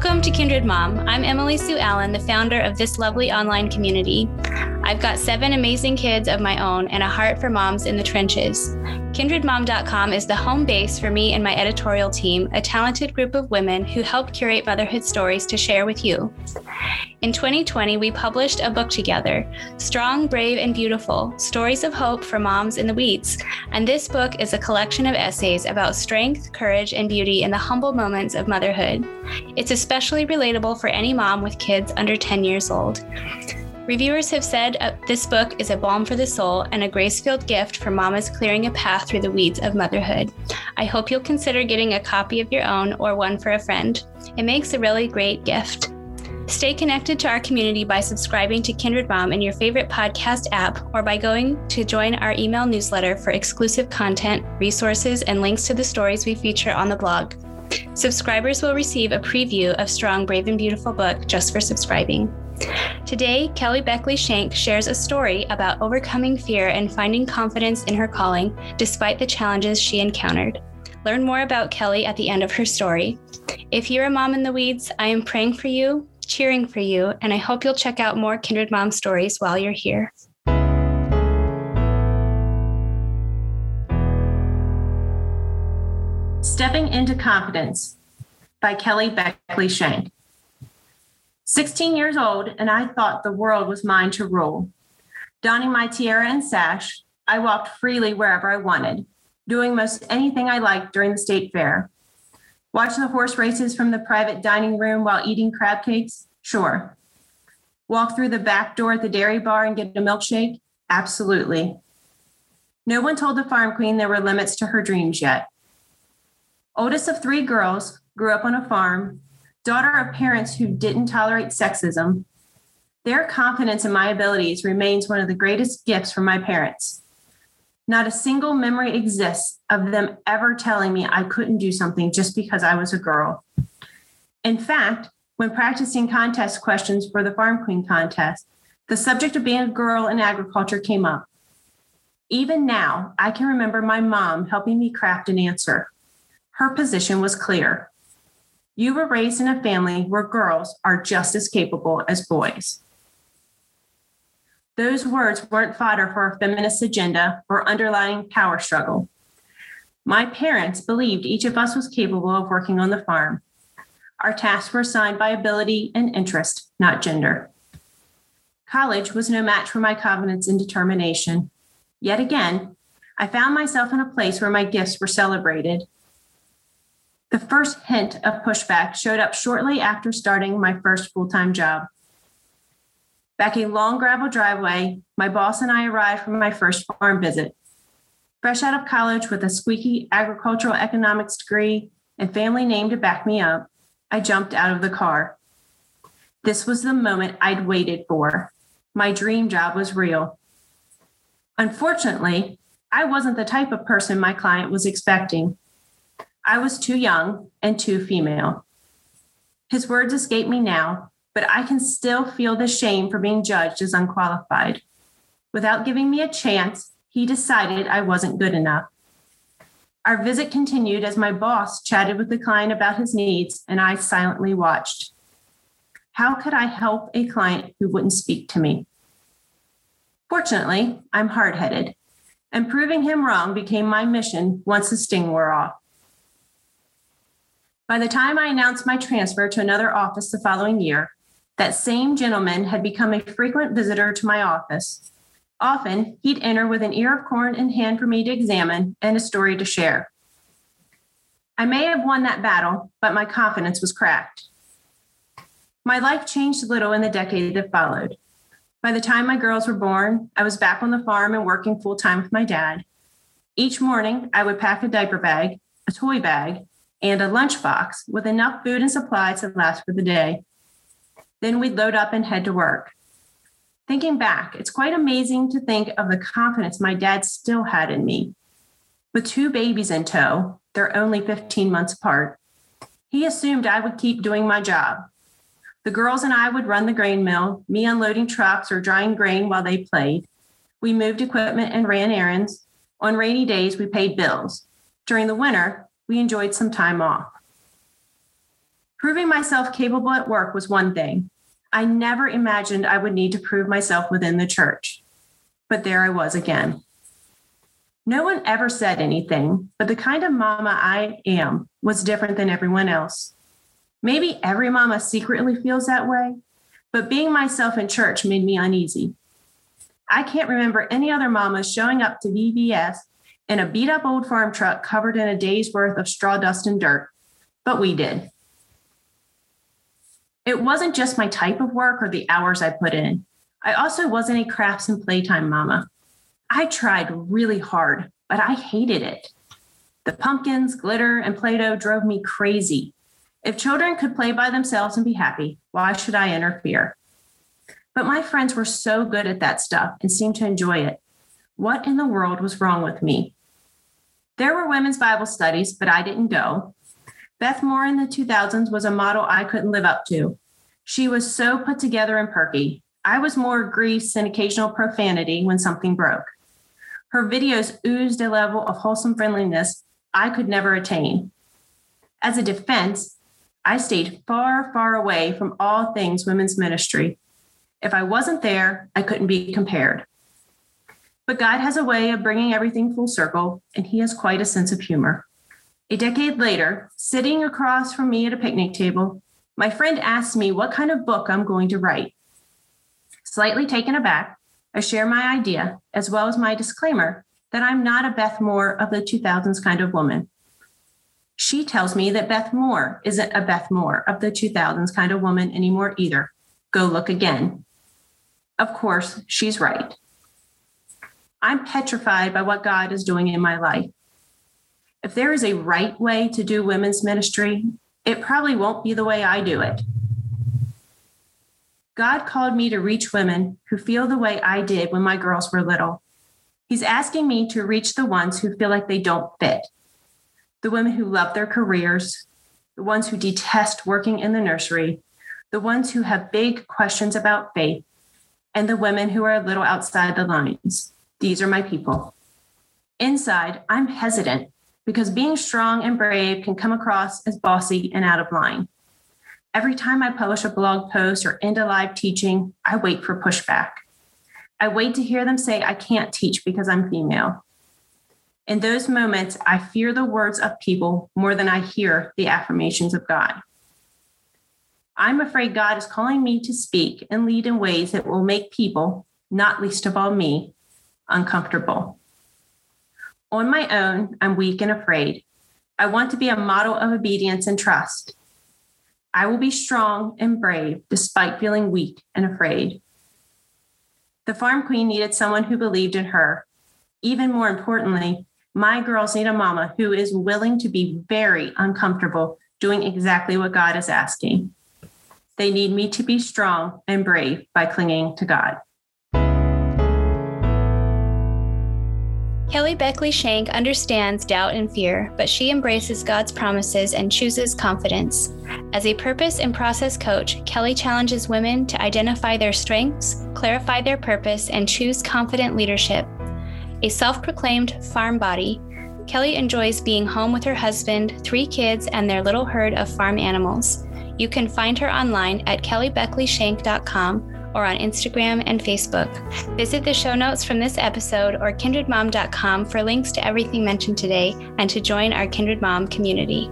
Welcome to Kindred Mom. I'm Emily Sue Allen, the founder of this lovely online community. I've got seven amazing kids of my own and a heart for moms in the trenches. KindredMom.com is the home base for me and my editorial team, a talented group of women who help curate motherhood stories to share with you. In 2020, we published a book together Strong, Brave, and Beautiful Stories of Hope for Moms in the Weeds. And this book is a collection of essays about strength, courage, and beauty in the humble moments of motherhood. It's especially relatable for any mom with kids under 10 years old. Reviewers have said uh, this book is a balm for the soul and a grace filled gift for mamas clearing a path through the weeds of motherhood. I hope you'll consider getting a copy of your own or one for a friend. It makes a really great gift. Stay connected to our community by subscribing to Kindred Mom in your favorite podcast app or by going to join our email newsletter for exclusive content, resources, and links to the stories we feature on the blog. Subscribers will receive a preview of Strong, Brave, and Beautiful book just for subscribing. Today, Kelly Beckley Shank shares a story about overcoming fear and finding confidence in her calling despite the challenges she encountered. Learn more about Kelly at the end of her story. If you're a mom in the weeds, I am praying for you, cheering for you, and I hope you'll check out more Kindred Mom stories while you're here. Stepping into Confidence by Kelly Beckley Shank. 16 years old, and I thought the world was mine to rule. Donning my tiara and sash, I walked freely wherever I wanted, doing most anything I liked during the state fair. Watch the horse races from the private dining room while eating crab cakes? Sure. Walk through the back door at the dairy bar and get a milkshake? Absolutely. No one told the farm queen there were limits to her dreams yet. Oldest of three girls, grew up on a farm, daughter of parents who didn't tolerate sexism, their confidence in my abilities remains one of the greatest gifts from my parents. Not a single memory exists of them ever telling me I couldn't do something just because I was a girl. In fact, when practicing contest questions for the Farm Queen contest, the subject of being a girl in agriculture came up. Even now, I can remember my mom helping me craft an answer. Her position was clear you were raised in a family where girls are just as capable as boys. Those words weren't fodder for a feminist agenda or underlying power struggle. My parents believed each of us was capable of working on the farm. Our tasks were assigned by ability and interest, not gender. College was no match for my confidence and determination. Yet again, I found myself in a place where my gifts were celebrated the first hint of pushback showed up shortly after starting my first full time job. Back a long gravel driveway, my boss and I arrived for my first farm visit. Fresh out of college with a squeaky agricultural economics degree and family name to back me up, I jumped out of the car. This was the moment I'd waited for. My dream job was real. Unfortunately, I wasn't the type of person my client was expecting. I was too young and too female. His words escape me now, but I can still feel the shame for being judged as unqualified. Without giving me a chance, he decided I wasn't good enough. Our visit continued as my boss chatted with the client about his needs, and I silently watched. How could I help a client who wouldn't speak to me? Fortunately, I'm hard headed, and proving him wrong became my mission once the sting wore off. By the time I announced my transfer to another office the following year, that same gentleman had become a frequent visitor to my office. Often, he'd enter with an ear of corn in hand for me to examine and a story to share. I may have won that battle, but my confidence was cracked. My life changed little in the decade that followed. By the time my girls were born, I was back on the farm and working full time with my dad. Each morning, I would pack a diaper bag, a toy bag, and a lunchbox with enough food and supplies to last for the day. Then we'd load up and head to work. Thinking back, it's quite amazing to think of the confidence my dad still had in me. With two babies in tow, they're only 15 months apart, he assumed I would keep doing my job. The girls and I would run the grain mill, me unloading trucks or drying grain while they played. We moved equipment and ran errands. On rainy days, we paid bills. During the winter, we enjoyed some time off. Proving myself capable at work was one thing. I never imagined I would need to prove myself within the church. But there I was again. No one ever said anything, but the kind of mama I am was different than everyone else. Maybe every mama secretly feels that way, but being myself in church made me uneasy. I can't remember any other mama showing up to VBS in a beat up old farm truck covered in a day's worth of straw dust and dirt, but we did. It wasn't just my type of work or the hours I put in. I also wasn't a crafts and playtime mama. I tried really hard, but I hated it. The pumpkins, glitter, and Play Doh drove me crazy. If children could play by themselves and be happy, why should I interfere? But my friends were so good at that stuff and seemed to enjoy it. What in the world was wrong with me? There were women's Bible studies, but I didn't go. Beth Moore in the 2000s was a model I couldn't live up to. She was so put together and perky. I was more grease and occasional profanity when something broke. Her videos oozed a level of wholesome friendliness I could never attain. As a defense, I stayed far, far away from all things women's ministry if I wasn't there, I couldn't be compared. But God has a way of bringing everything full circle, and He has quite a sense of humor. A decade later, sitting across from me at a picnic table, my friend asked me what kind of book I'm going to write. Slightly taken aback, I share my idea, as well as my disclaimer that I'm not a Beth Moore of the 2000s kind of woman. She tells me that Beth Moore isn't a Beth Moore of the 2000s kind of woman anymore either. Go look again. Of course, she's right. I'm petrified by what God is doing in my life. If there is a right way to do women's ministry, it probably won't be the way I do it. God called me to reach women who feel the way I did when my girls were little. He's asking me to reach the ones who feel like they don't fit, the women who love their careers, the ones who detest working in the nursery, the ones who have big questions about faith, and the women who are a little outside the lines. These are my people. Inside, I'm hesitant because being strong and brave can come across as bossy and out of line. Every time I publish a blog post or end a live teaching, I wait for pushback. I wait to hear them say I can't teach because I'm female. In those moments, I fear the words of people more than I hear the affirmations of God. I'm afraid God is calling me to speak and lead in ways that will make people, not least of all me, uncomfortable. On my own, I'm weak and afraid. I want to be a model of obedience and trust. I will be strong and brave despite feeling weak and afraid. The farm queen needed someone who believed in her. Even more importantly, my girls need a mama who is willing to be very uncomfortable doing exactly what God is asking. They need me to be strong and brave by clinging to God. Kelly Beckley Shank understands doubt and fear, but she embraces God's promises and chooses confidence. As a purpose and process coach, Kelly challenges women to identify their strengths, clarify their purpose, and choose confident leadership. A self proclaimed farm body, Kelly enjoys being home with her husband, three kids, and their little herd of farm animals. You can find her online at kellybeckleyshank.com or on Instagram and Facebook. Visit the show notes from this episode or kindredmom.com for links to everything mentioned today and to join our Kindred Mom community.